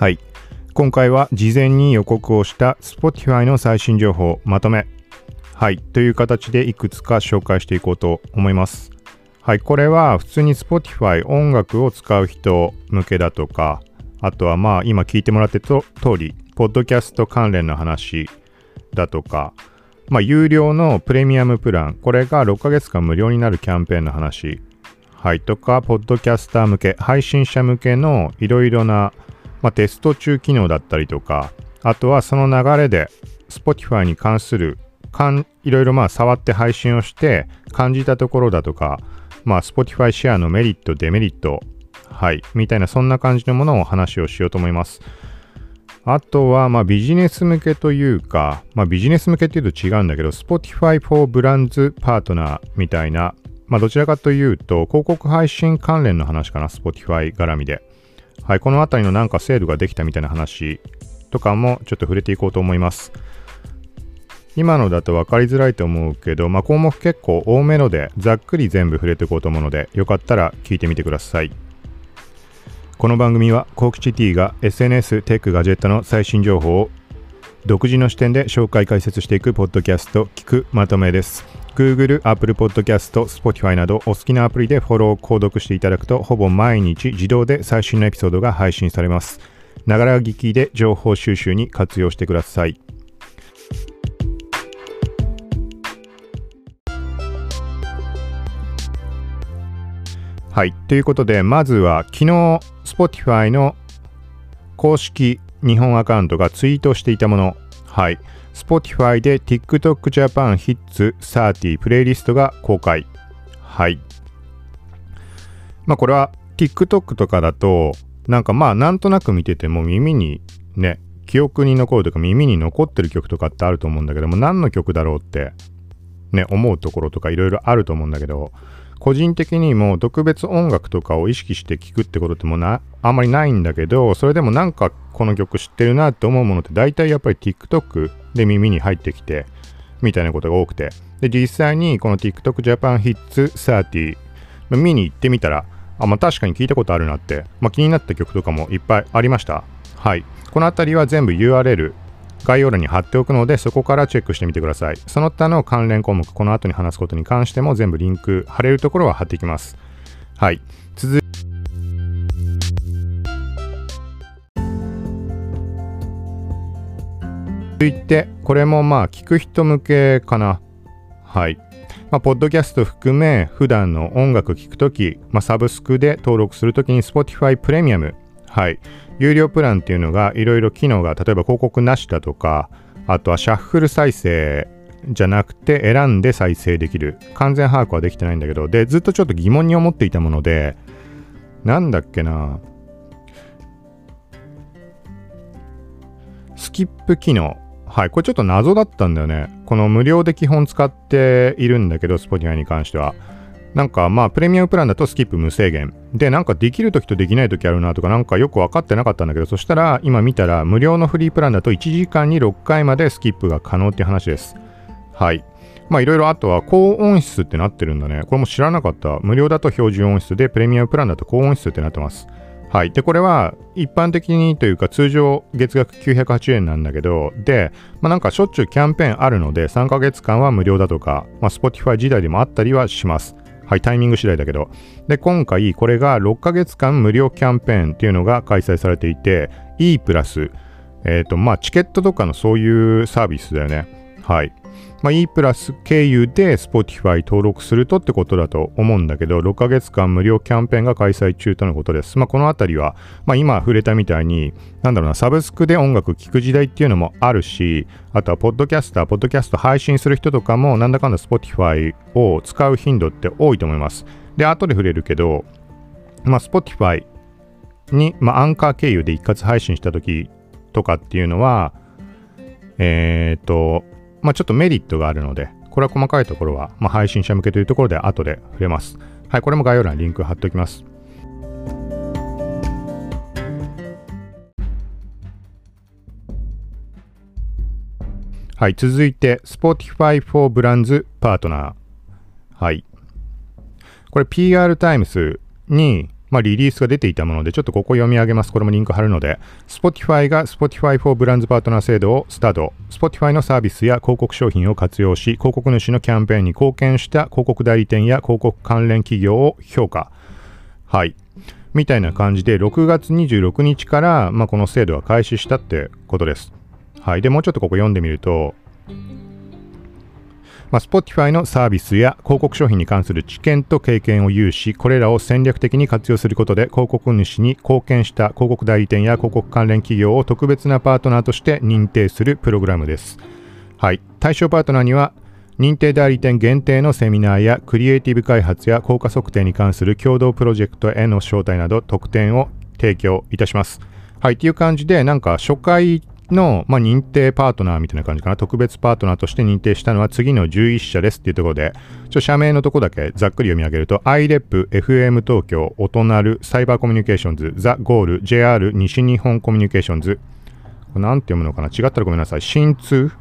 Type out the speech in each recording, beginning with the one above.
はい。今回は事前に予告をした Spotify の最新情報まとめ。はい。という形でいくつか紹介していこうと思います。はい。これは普通に Spotify 音楽を使う人向けだとか、あとはまあ今聞いてもらってと通り、ポッドキャスト関連の話だとか、まあ有料のプレミアムプラン、これが6ヶ月間無料になるキャンペーンの話、はい、とか、ポッドキャスター向け、配信者向けのいろいろなまあ、テスト中機能だったりとか、あとはその流れで Spotify に関するかんいろいろまあ触って配信をして感じたところだとか、まあ、Spotify シェアのメリット、デメリット、はい、みたいなそんな感じのものをお話をしようと思います。あとは、まあ、ビジネス向けというか、まあ、ビジネス向けっていうと違うんだけど、Spotify for Brands Partner みたいな、まあ、どちらかというと、広告配信関連の話かな、Spotify 絡みで。はい、この辺りのなんか制度ができたみたいな話とかもちょっと触れていこうと思います。今のだと分かりづらいと思うけど、まあ、項目結構多めのでざっくり全部触れていこうと思うのでよかったら聞いてみてください。この番組はコークチティが SNS テックガジェットの最新情報を独自の視点で紹介解説していくポッドキャスト聞くまとめです。Google、Apple Podcast、Spotify などお好きなアプリでフォロー、購読していただくとほぼ毎日自動で最新のエピソードが配信されます。ながら聞きで情報収集に活用してください。はい。ということで、まずは昨日、Spotify の公式日本アカウントがツイートしていたもの。はい。Spotify で TikTok Japan Hits 30プレイリストが公開。はい。まあこれは TikTok とかだと、なんかまあなんとなく見てても耳にね、記憶に残るというか耳に残ってる曲とかってあると思うんだけども、何の曲だろうってね、思うところとかいろいろあると思うんだけど、個人的にも特別音楽とかを意識して聴くってことってもなあんまりないんだけどそれでもなんかこの曲知ってるなって思うものって大体やっぱり TikTok で耳に入ってきてみたいなことが多くてで実際にこの TikTok Japan Hits 30、見に行ってみたらあ、まあ、確かに聞いたことあるなって、まあ、気になった曲とかもいっぱいありましたはいこの辺りは全部 URL 概要欄に貼っておくので、そこからチェックしてみてください。その他の関連項目、この後に話すことに関しても全部リンク貼れるところは貼っていきます。はい。続いて、これもまあ聞く人向けかな。はい。まあ、ポッドキャスト含め、普段の音楽聴くとき、まあ、サブスクで登録するときに Spotify プレミアム、はい。有料プランっていうのがいろいろ機能が例えば広告なしだとかあとはシャッフル再生じゃなくて選んで再生できる完全把握はできてないんだけどでずっとちょっと疑問に思っていたものでなんだっけなスキップ機能はい、これちょっと謎だったんだよね。この無料で基本使っているんだけど、Spotify に関しては。なんかまあプレミアムプランだとスキップ無制限。で、なんかできるときとできないときあるなとかなんかよく分かってなかったんだけど、そしたら今見たら無料のフリープランだと1時間に6回までスキップが可能っていう話です。はい。まあいろいろあとは高音質ってなってるんだね。これも知らなかった。無料だと標準音質で、プレミアムプランだと高音質ってなってます。はい。で、これは一般的にというか通常月額908円なんだけど、で、まあなんかしょっちゅうキャンペーンあるので3ヶ月間は無料だとか、まあ Spotify 時代でもあったりはします。はい、タイミング次第だけど。で、今回これが6ヶ月間無料キャンペーンっていうのが開催されていて、E プラス、えっ、ー、と、まあ、チケットとかのそういうサービスだよね。はい。まあ、E プラス経由で Spotify 登録するとってことだと思うんだけど、6ヶ月間無料キャンペーンが開催中とのことです。まあ、このあたりは、まあ、今触れたみたいに、なんだろうな、サブスクで音楽聴く時代っていうのもあるし、あとは、ポッドキャスター、ポッドキャスト配信する人とかも、なんだかんだ Spotify を使う頻度って多いと思います。で、後で触れるけど、まあ、Spotify に、まあ、アンカー経由で一括配信した時とかっていうのは、えっ、ー、と、まあ、ちょっとメリットがあるので、これは細かいところは、まあ、配信者向けというところで後で触れます。はい、これも概要欄にリンク貼っておきます。はい、続いて Spotify for Brands Partner。はい。これ PR タイムスにまあ、リリースが出ていたもので、ちょっとここ読み上げます。これもリンク貼るので、Spotify が Spotify for Brands パートナー制度をスタート。Spotify のサービスや広告商品を活用し、広告主のキャンペーンに貢献した広告代理店や広告関連企業を評価。はい。みたいな感じで、6月26日から、まあ、この制度は開始したってことです。はい。で、もうちょっとここ読んでみると、まあ、Spotify のサービスや広告商品に関する知見と経験を有し、これらを戦略的に活用することで、広告主に貢献した広告代理店や広告関連企業を特別なパートナーとして認定するプログラムです。はい。対象パートナーには、認定代理店限定のセミナーやクリエイティブ開発や効果測定に関する共同プロジェクトへの招待など特典を提供いたします。はい。っていう感じで、なんか初回の、まあ、認定パートナーみたいな感じかな。特別パートナーとして認定したのは次の11社ですっていうところで、ちょ社名のとこだけざっくり読み上げると、IREP、FM 東京、オトナル、サイバーコミュニケーションズ、ザ・ゴール、JR 西日本コミュニケーションズ。これなんて読むのかな？違ったらごめんなさい。新通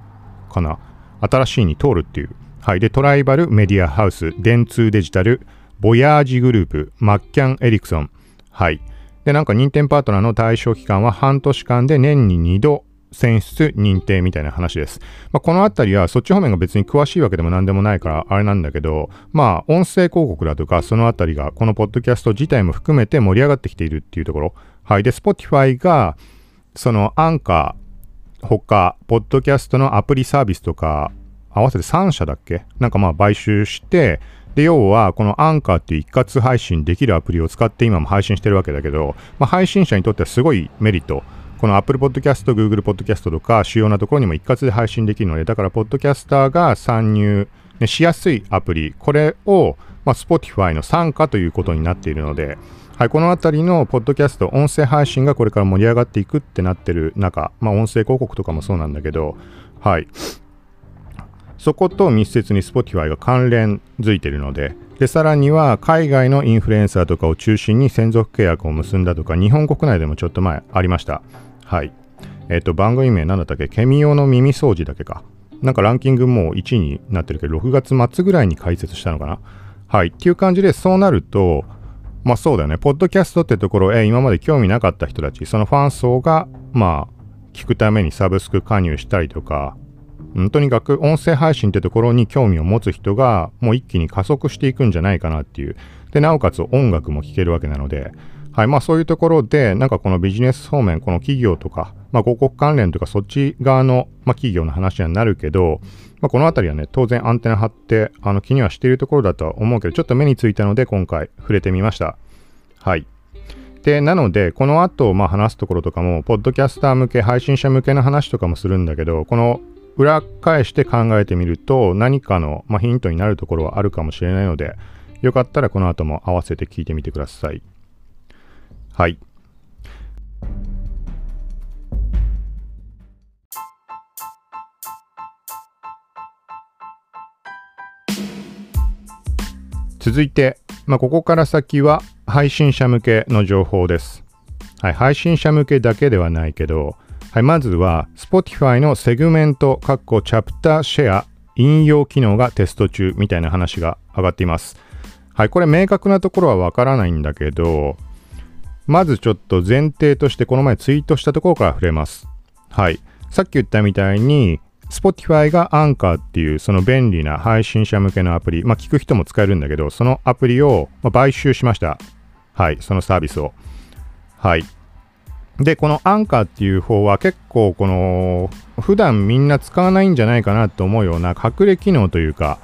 かな？新しいに通るっていう。はい。で、トライバルメディアハウス、電通デジタル、ボヤージグループ、マッキャン・エリクソン。はい。で、なんか認定パートナーの対象期間は半年間で年に2度選出、認定みたいな話です。まあ、このあたりはそっち方面が別に詳しいわけでも何でもないからあれなんだけど、まあ音声広告だとかそのあたりがこのポッドキャスト自体も含めて盛り上がってきているっていうところ。はい。で、Spotify がそのアンカー、他、ポッドキャストのアプリサービスとか合わせて3社だっけ？なんかまあ買収して、で、要は、このアンカーっていう一括配信できるアプリを使って今も配信してるわけだけど、まあ、配信者にとってはすごいメリット。この Apple Podcast、Google Podcast とか主要なところにも一括で配信できるので、だから、ポッドキャスターが参入、ね、しやすいアプリ、これを、まあ、Spotify の参加ということになっているので、はい、このあたりのポッドキャスト、音声配信がこれから盛り上がっていくってなってる中、まあ、音声広告とかもそうなんだけど、はい。そこと密接に Spotify が関連づいているので、で、さらには海外のインフルエンサーとかを中心に専属契約を結んだとか、日本国内でもちょっと前ありました。はい。えっ、ー、と、番組名なんだったっけ？ケミオの耳掃除だけか。なんかランキングもう1位になってるけど、6月末ぐらいに解説したのかな？はい。っていう感じで、そうなると、まあそうだよね。ポッドキャストってところへ今まで興味なかった人たち、そのファン層が、まあ、聞くためにサブスク加入したりとか、うん、とにかく音声配信ってところに興味を持つ人がもう一気に加速していくんじゃないかなっていう。で、なおかつ音楽も聴けるわけなので、はい。まあそういうところで、なんかこのビジネス方面、この企業とか、まあ広告関連とかそっち側の、まあ、企業の話にはなるけど、まあこのあたりはね、当然アンテナ張って、あの気にはしているところだとは思うけど、ちょっと目についたので今回触れてみました。はい。で、なので、この後、まあ話すところとかも、ポッドキャスター向け、配信者向けの話とかもするんだけど、この裏返して考えてみると、何かの、まあ、ヒントになるところはあるかもしれないので、よかったらこの後も合わせて聞いてみてください。はい。続いて、まあ、ここから先は配信者向けの情報です。はい、配信者向けだけではないけど、はい、まずは Spotify のセグメント、チャプターシェア、引用機能がテスト中みたいな話が上がっています。はい、これ明確なところはわからないんだけど、まずちょっと前提としてこの前ツイートしたところから触れます。はい。さっき言ったみたいに、Spotify が Anchor っていうその便利な配信者向けのアプリ、まあ聞く人も使えるんだけど、そのアプリを買収しました。はい、そのサービスを。はい。で、この Anchor っていう方は結構この普段みんな使わないんじゃないかなと思うような隠れ機能というか、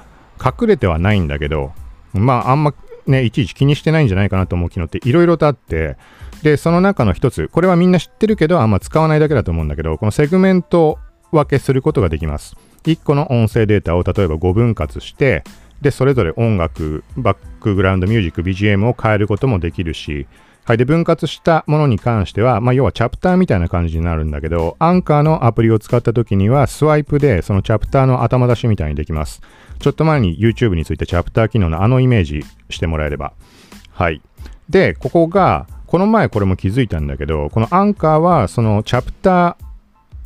隠れてはないんだけど、まああんまね、いちいち気にしてないんじゃないかなと思う機能っていろいろとあって、で、その中の一つ、これはみんな知ってるけど、あんま使わないだけだと思うんだけど、このセグメント分けすることができます。1個の音声データを例えば5分割して、で、それぞれ音楽、バックグラウンドミュージック、BGM を変えることもできるし、はい。で、分割したものに関しては、まあ、要はチャプターみたいな感じになるんだけど、アンカーのアプリを使った時には、スワイプでそのチャプターの頭出しみたいにできます。ちょっと前に YouTube についてチャプター機能のあのイメージしてもらえれば。はい。で、ここが、この前これも気づいたんだけど、このアンカーはそのチャプター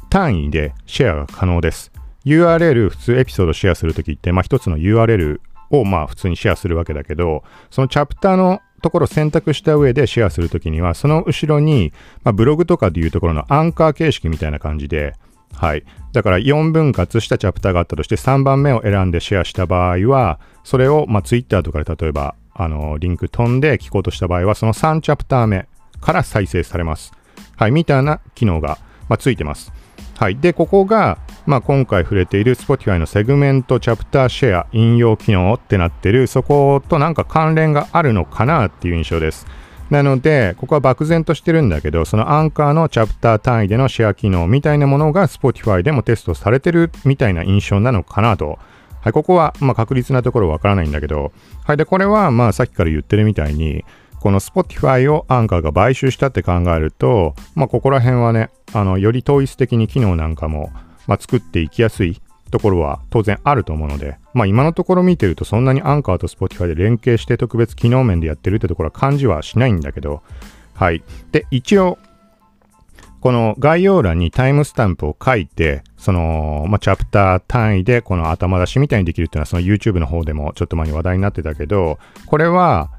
単位でシェアが可能です。URL 普通エピソードシェアするときって、まあ一つの URL をまあ普通にシェアするわけだけど、そのチャプターのところを選択した上でシェアするときには、その後ろに、まあ、ブログとかでいうところのアンカー形式みたいな感じで、はい。だから4分割したチャプターがあったとして3番目を選んでシェアした場合は、それを、まあ、Twitter とかで例えば、あの、リンク飛んで聞こうとした場合は、その3チャプター目から再生されます。はい。みたいな機能が、まあ、ついてます。はい。で、ここが、まあ、今回触れている Spotify のセグメントチャプターシェア引用機能ってなってる、そことなんか関連があるのかなっていう印象です。なので、ここは漠然としてるんだけど、そのアンカーのチャプター単位でのシェア機能みたいなものが Spotify でもテストされてるみたいな印象なのかなと。はい、ここは、まあ、確実なところわからないんだけど、はい、で、これは、まあ、さっきから言ってるみたいに、この Spotify をアンカーが買収したって考えると、まあ、ここら辺はね、あの、より統一的に機能なんかも、まあ、作っていきやすいところは当然あると思うので、まあ今のところ見てるとそんなにアンカーと Spotify で連携して特別機能面でやってるってところは感じはしないんだけど、はい。で、一応、この概要欄にタイムスタンプを書いて、その、まあ、チャプター単位でこの頭出しみたいにできるっていうのはその YouTube の方でもちょっと前に話題になってたけど、これは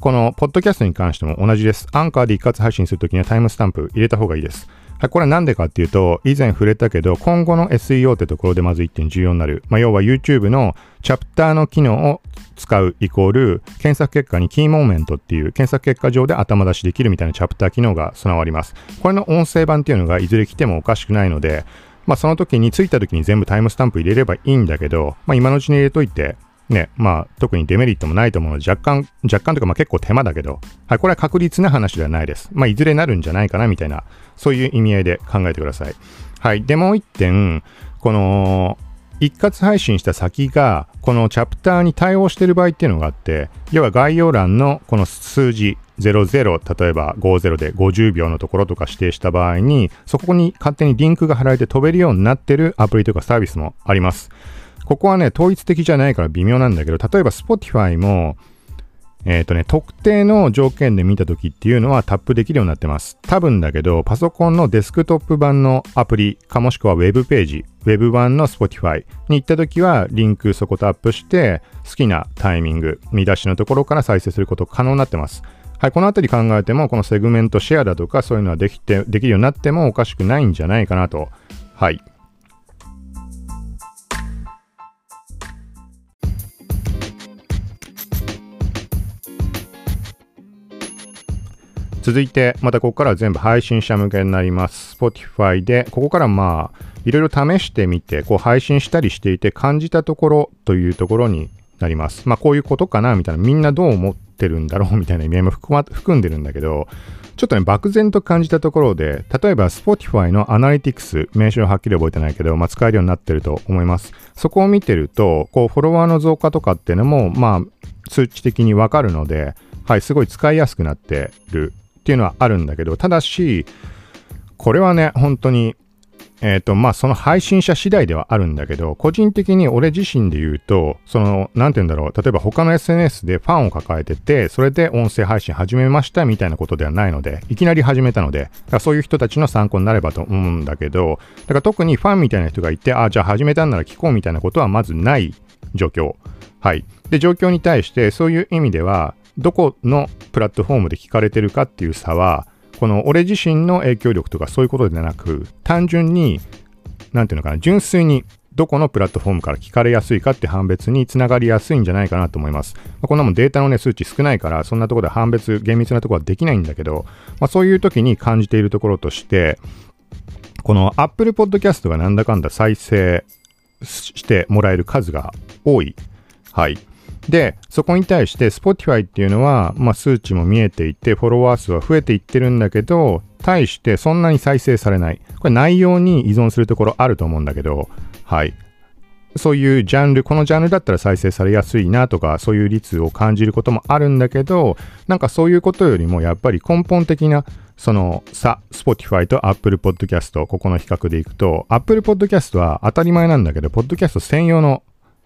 このポッドキャストに関しても同じです。アンカーで一括配信するときにはタイムスタンプ入れた方がいいです。これはなんでかっていうと、以前触れたけど、今後の SEO ってところでまず1点重要になる。まあ、要は YouTube のチャプターの機能を使うイコール、検索結果にキーモーメントっていう検索結果上で頭出しできるみたいなチャプター機能が備わります。これの音声版っていうのがいずれ来てもおかしくないので、まあ、その時に着いた時に全部タイムスタンプ入れればいいんだけど、まあ、今のうちに入れといて、ね、まあ、特にデメリットもないと思うので、若干、若干というか、まあ結構手間だけど、はい、これは確実な話ではないです。まあ、いずれなるんじゃないかな、みたいな、そういう意味合いで考えてください。はい。で、もう一点、この、一括配信した先が、このチャプターに対応している場合っていうのがあって、要は概要欄のこの数字、00、例えば50で50秒のところとか指定した場合に、そこに勝手にリンクが貼られて飛べるようになってるアプリとかサービスもあります。ここはね、統一的じゃないから微妙なんだけど、例えば Spotify も、えっ、ー、とね、特定の条件で見たときっていうのはタップできるようになってます。多分だけど、パソコンのデスクトップ版のアプリかもしくは Web ページ、Web 版の Spotify に行ったときは、リンクそこタップして、好きなタイミング、見出しのところから再生すること可能になってます。はい、このあたり考えても、このセグメントシェアだとか、そういうのはできて、できるようになってもおかしくないんじゃないかなと。はい。続いて、またここからは全部配信者向けになります。Spotify で、ここからまあ、いろいろ試してみて、こう配信したりしていて感じたところというところになります。まあ、こういうことかなみたいな、みんなどう思ってるんだろうみたいな意味合いも含んでるんだけど、ちょっとね、漠然と感じたところで、例えば Spotify のアナリティクス、名称はっきり覚えてないけど、まあ、使えるようになってると思います。そこを見てると、こう、フォロワーの増加とかっていうのも、まあ、数値的にわかるので、はい、すごい使いやすくなってるっていうのはあるんだけど、ただし、これはね、本当に、えっ、ー、と、まあ、その配信者次第ではあるんだけど、個人的に俺自身で言うと、その、なんて言うんだろう、例えば他の SNS でファンを抱えてて、それで音声配信始めましたみたいなことではないので、いきなり始めたので、そういう人たちの参考になればと思うんだけど、だから特にファンみたいな人がいて、あ、じゃあ始めたんなら聞こうみたいなことはまずない状況。はい。で、状況に対して、そういう意味では、どこのプラットフォームで聞かれてるかっていう差は、この俺自身の影響力とかそういうことではなく、単純に、なんていうのかな、純粋にどこのプラットフォームから聞かれやすいかって判別につながりやすいんじゃないかなと思います。まあ、こんなもんデータのね、数値少ないから、そんなとこで判別、厳密なとこはできないんだけど、まあ、そういう時に感じているところとして、この Apple Podcast がなんだかんだ再生してもらえる数が多い。はい。で、そこに対して Spotify っていうのは、まあ、数値も見えていて、フォロワー数は増えていってるんだけど、対してそんなに再生されない。これ内容に依存するところあると思うんだけど、はい。そういうジャンル、このジャンルだったら再生されやすいなとか、そういう率を感じることもあるんだけど、なんかそういうことよりもやっぱり根本的なその差、Spotify と Apple Podcast、ここの比較でいくと、Apple Podcast は当たり前なんだけど、Podcast 専用の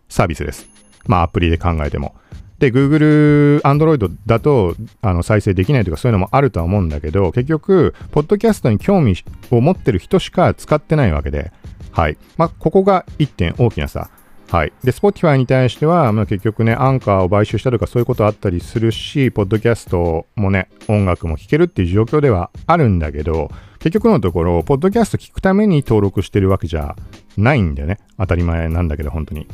サービスです。まあアプリで考えても。で、Google、Android だとあの再生できないとかそういうのもあるとは思うんだけど、結局、ポッドキャストに興味を持ってる人しか使ってないわけで、はい。まあ、ここが一点大きな差。はい。で、Spotify に対しては、まあ、結局ね、アンカーを買収したとかそういうことあったりするし、ポッドキャストもね、音楽も聴けるっていう状況ではあるんだけど、結局のところ、ポッドキャスト聞くために登録してるわけじゃないんだよね。当たり前なんだけど、本当に。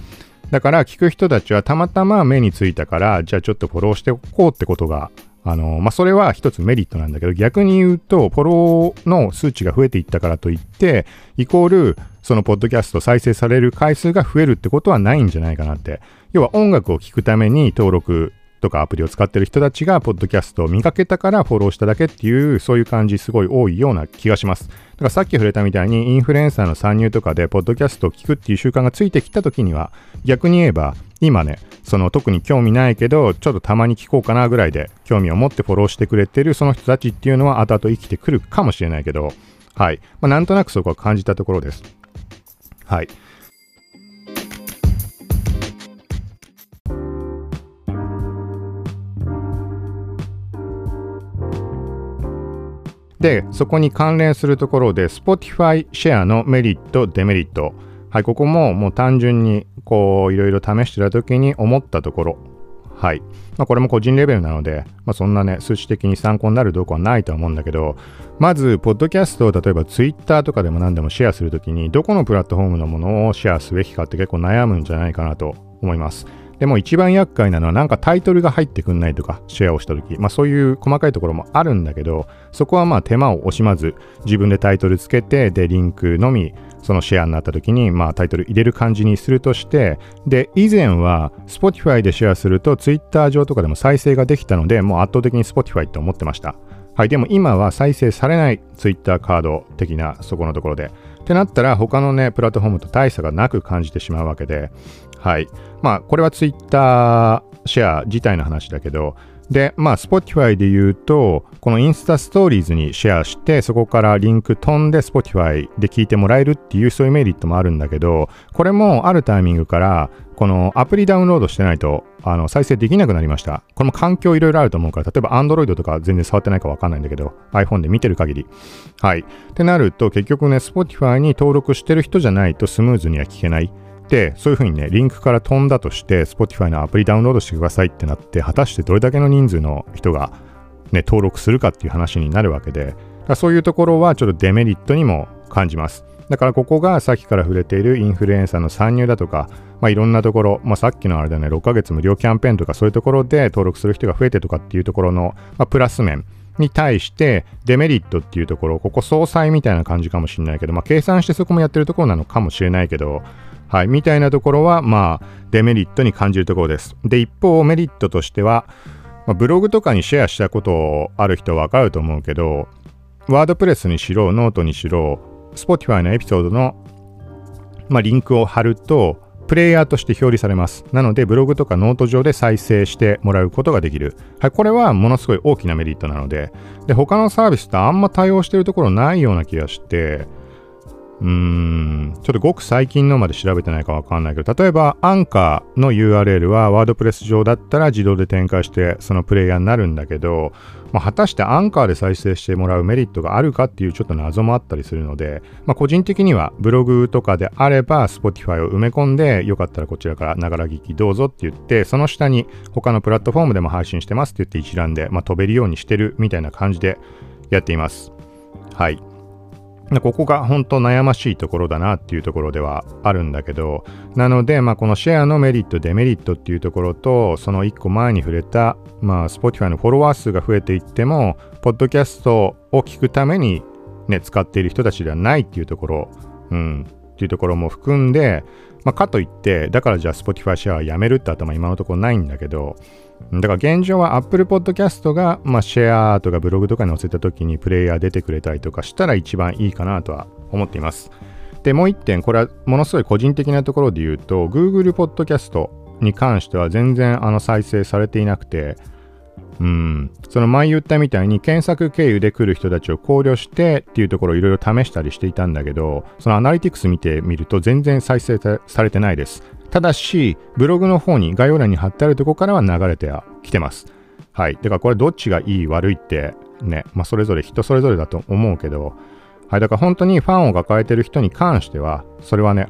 だから聞く人たちはたまたま目についたから、じゃあちょっとフォローしておこうってことが、あの、まあ、それは一つメリットなんだけど、逆に言うと、フォローの数値が増えていったからといって、イコール、そのポッドキャスト再生される回数が増えるってことはないんじゃないかなって。要は音楽を聴くために登録とかアプリを使ってる人たちが、ポッドキャストを見かけたからフォローしただけっていう、そういう感じすごい多いような気がします。だからさっき触れたみたいに、インフルエンサーの参入とかで、ポッドキャストを聞くっていう習慣がついてきた時には、逆に言えば、今ね、その特に興味ないけど、ちょっとたまに聞こうかなぐらいで、興味を持ってフォローしてくれてるその人たちっていうのは、後々生きてくるかもしれないけど、はい。まあ、なんとなくそこは感じたところです。はい。で、そこに関連するところで、Spotify シェアのメリット、デメリット。はい、ここももう単純にこう、いろいろ試してた時に思ったところ。はい。まあ、これも個人レベルなので、まあ、そんなね、数値的に参考になるどうかはないと思うんだけど、まず、ポッドキャストを例えば Twitter とかでも何でもシェアするときに、どこのプラットフォームのものをシェアすべきかって結構悩むんじゃないかなと思います。でも一番厄介なのはなんかタイトルが入ってくんないとかシェアをした時、まあそういう細かいところもあるんだけど、そこはまあ手間を惜しまず自分でタイトルつけて、でリンクのみそのシェアになった時にまあタイトル入れる感じにするとして、で以前は Spotify でシェアすると Twitter 上とかでも再生ができたので、もう圧倒的に Spotify って思ってました。はい、でも今は再生されない Twitter カード的なそこのところで。ってなったら他のね、プラットフォームと大差がなく感じてしまうわけで、はい。まあ、これは Twitter シェア自体の話だけど、で、まあ、Spotify で言うと、このインスタストーリーズにシェアして、そこからリンク飛んで Spotify で聞いてもらえるっていうそういうメリットもあるんだけど、これもあるタイミングから、このアプリダウンロードしてないと、あの、再生できなくなりました。これも環境いろいろあると思うから、例えば Android とか全然触ってないかわかんないんだけど、iPhone で見てる限り。はい。ってなると、結局ね、Spotify に登録してる人じゃないとスムーズには聞けない。で、そういうふうにね、リンクから飛んだとして、Spotify のアプリダウンロードしてくださいってなって、果たしてどれだけの人数の人が、ね、登録するかっていう話になるわけで、そういうところはちょっとデメリットにも感じます。だからここがさっきから触れているインフルエンサーの参入だとか、まあ、いろんなところ、まあ、さっきのあれだね、6ヶ月無料キャンペーンとかそういうところで登録する人が増えてとかっていうところの、まあ、プラス面に対してデメリットっていうところ、ここ総裁みたいな感じかもしれないけど、まあ、計算してそこもやってるところなのかもしれないけど、はい、みたいなところは、まあ、デメリットに感じるところです。で、一方、メリットとしては、まあ、ブログとかにシェアしたことある人はわかると思うけど、 WordPress にしろ、ノートにしろ、Spotify のエピソードの、まあ、リンクを貼ると、プレイヤーとして表示されます。なので、ブログとかノート上で再生してもらうことができる。はい、これはものすごい大きなメリットなので、で、他のサービスとあんま対応してるところないような気がして、うーん、ちょっとごく最近のまで調べてないかわかんないけど、例えばアンカーの URL はワードプレス上だったら自動で展開してそのプレイヤーになるんだけど、まあ、果たしてアンカーで再生してもらうメリットがあるかっていうちょっと謎もあったりするので、まあ、個人的にはブログとかであれば Spotify を埋め込んでよかったらこちらからながら聞きどうぞって言ってその下に他のプラットフォームでも配信してますって言って一覧で、まあ、飛べるようにしてるみたいな感じでやっています。はい。ここが本当悩ましいところだなっていうところではあるんだけど、なので、まあ、このシェアのメリット、デメリットっていうところと、その1個前に触れた、まあ、Spotify のフォロワー数が増えていっても、ポッドキャストを聞くために、ね、使っている人たちではないっていうところ、うん、っていうところも含んで、まあ、かといって、だからじゃあ Spotify シェアはやめるって頭今のところないんだけど、だから現状は Apple Podcast が、まあ、シェアとかブログとかに載せた時にプレイヤー出てくれたりとかしたら一番いいかなとは思っています。で、もう一点、これはものすごい個人的なところで言うと、Google Podcast に関しては全然あの再生されていなくて、うん、その前言ったみたいに検索経由で来る人たちを考慮してっていうところをいろいろ試したりしていたんだけど、そのアナリティクス見てみると全然再生されてないです。ただし、ブログの方に概要欄に貼ってあるとこからは流れてきてます。はい。だからこれどっちがいい悪いってね、まあそれぞれ人それぞれだと思うけど、はい。だから本当にファンを抱えてる人に関しては、それはね、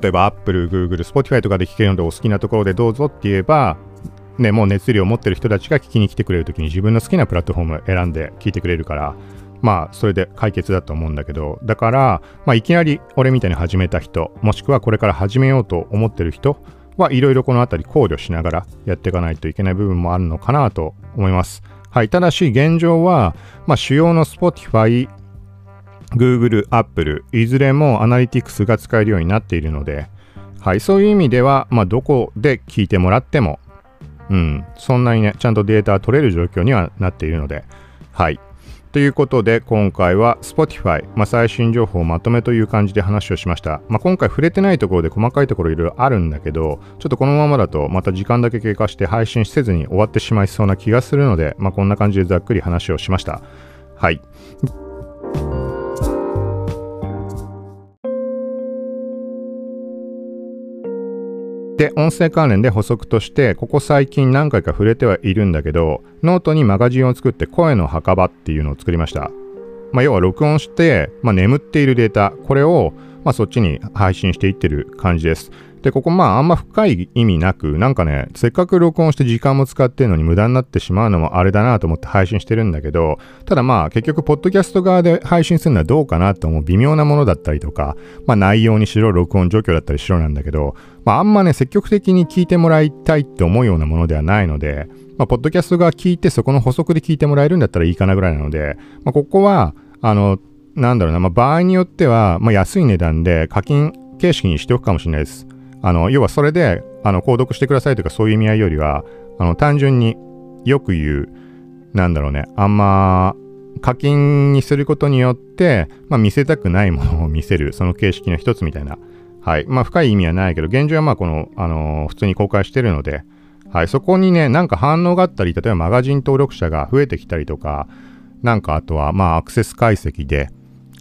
例えば Apple、Google、Spotify とかで聞けるのでお好きなところでどうぞって言えば、ね、もう熱量を持ってる人たちが聞きに来てくれるときに自分の好きなプラットフォームを選んで聞いてくれるから、まあ、それで解決だと思うんだけど、だから、まあ、いきなり俺みたいに始めた人、もしくはこれから始めようと思ってる人はいろいろこのあたり考慮しながらやっていかないといけない部分もあるのかなと思います。はい。ただし、現状は、まあ、主要の Spotify、Google、Apple、いずれもアナリティクスが使えるようになっているので、はい。そういう意味では、まあ、どこで聞いてもらっても、うん、そんなにね、ちゃんとデータ取れる状況にはなっているので、はい。ということで今回は Spotify、まあ、最新情報をまとめという感じで話をしました、まあ、今回触れてないところで細かいところいろいろあるんだけどちょっとこのままだとまた時間だけ経過して配信せずに終わってしまいそうな気がするので、まあ、こんな感じでざっくり話をしました。はい。で、音声関連で補足として、ここ最近何回か触れてはいるんだけど、ノートにマガジンを作って声の墓場っていうのを作りました。まあ、要は録音して、まあ、眠っているデータ、これを、まあ、そっちに配信していってる感じです。で、ここまああんま深い意味なく、なんかね、せっかく録音して時間も使ってるのに無駄になってしまうのもあれだなと思って配信してるんだけど、ただまあ結局、ポッドキャスト側で配信するのはどうかなと思う微妙なものだったりとか、まあ内容にしろ、録音状況だったりしろなんだけど、まああんまね、積極的に聞いてもらいたいって思うようなものではないので、まあ、ポッドキャストが聞いてそこの補足で聞いてもらえるんだったらいいかなぐらいなので、まあ、ここは、あの、なんだろうな、まあ、場合によっては、まあ、安い値段で課金形式にしておくかもしれないです。あの、要はそれで、あの、購読してくださいとかそういう意味合いよりは、あの、単純によく言う、なんだろうね、あんま、課金にすることによって、まあ、見せたくないものを見せる、その形式の一つみたいな。はい。まあ、深い意味はないけど、現状はまあ、この、あのー、普通に公開してるので、はい。そこにね、なんか反応があったり、例えばマガジン登録者が増えてきたりとか、なんかあとは、まあ、アクセス解析で、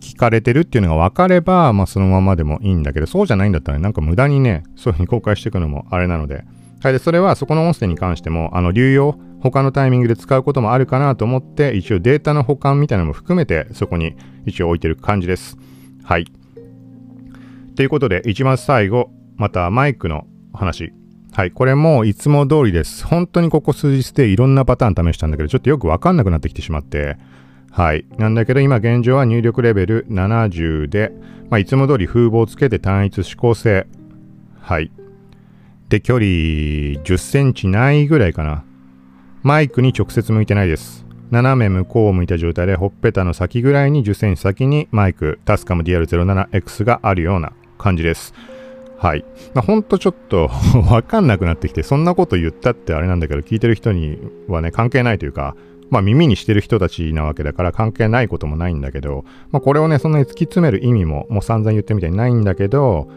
聞かれてるっていうのが分かれば、まあそのままでもいいんだけど、そうじゃないんだったら、ね、なんか無駄にね、そういうふうに公開していくのもあれなので、はい。で、それはそこの音声に関しても、あの、流用、他のタイミングで使うこともあるかなと思って、一応データの保管みたいなのも含めて、そこに一応置いてる感じです。はい。ということで、一番最後、またマイクの話。はい。これもいつも通りです。本当にここ数日でいろんなパターン試したんだけど、ちょっとよくわかんなくなってきてしまって、はい。なんだけど、今現状は入力レベル70で、まあ、いつも通り風防をつけて単一指向性。はい。で、距離10センチないぐらいかな。マイクに直接向いてないです。斜め向こうを向いた状態で、ほっぺたの先ぐらいに10センチ先にマイク、タスカム DR07X があるような感じです。はい。まあ、ほんとちょっと わかんなくなってきて、そんなこと言ったってあれなんだけど、聞いてる人にはね、関係ないというか、まあ耳にしてる人たちなわけだから関係ないこともないんだけど、まあこれをね、そんなに突き詰める意味ももう散々言ってみたいにないんだけど、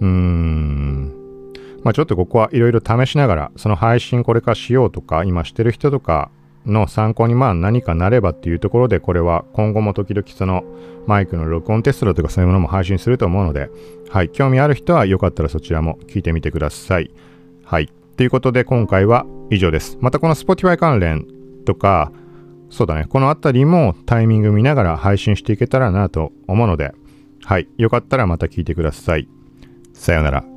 うーん、まあちょっとここはいろいろ試しながら、その配信これからしようとか、今してる人とかの参考にまあ何かなればっていうところで、これは今後も時々そのマイクの録音テストだとかそういうものも配信すると思うので、はい、興味ある人はよかったらそちらも聞いてみてください。はい。ということで今回は以上です。またこの Spotify 関連とか、そうだね、この辺りもタイミング見ながら配信していけたらなと思うので、はい、よかったらまた聞いてください。さようなら。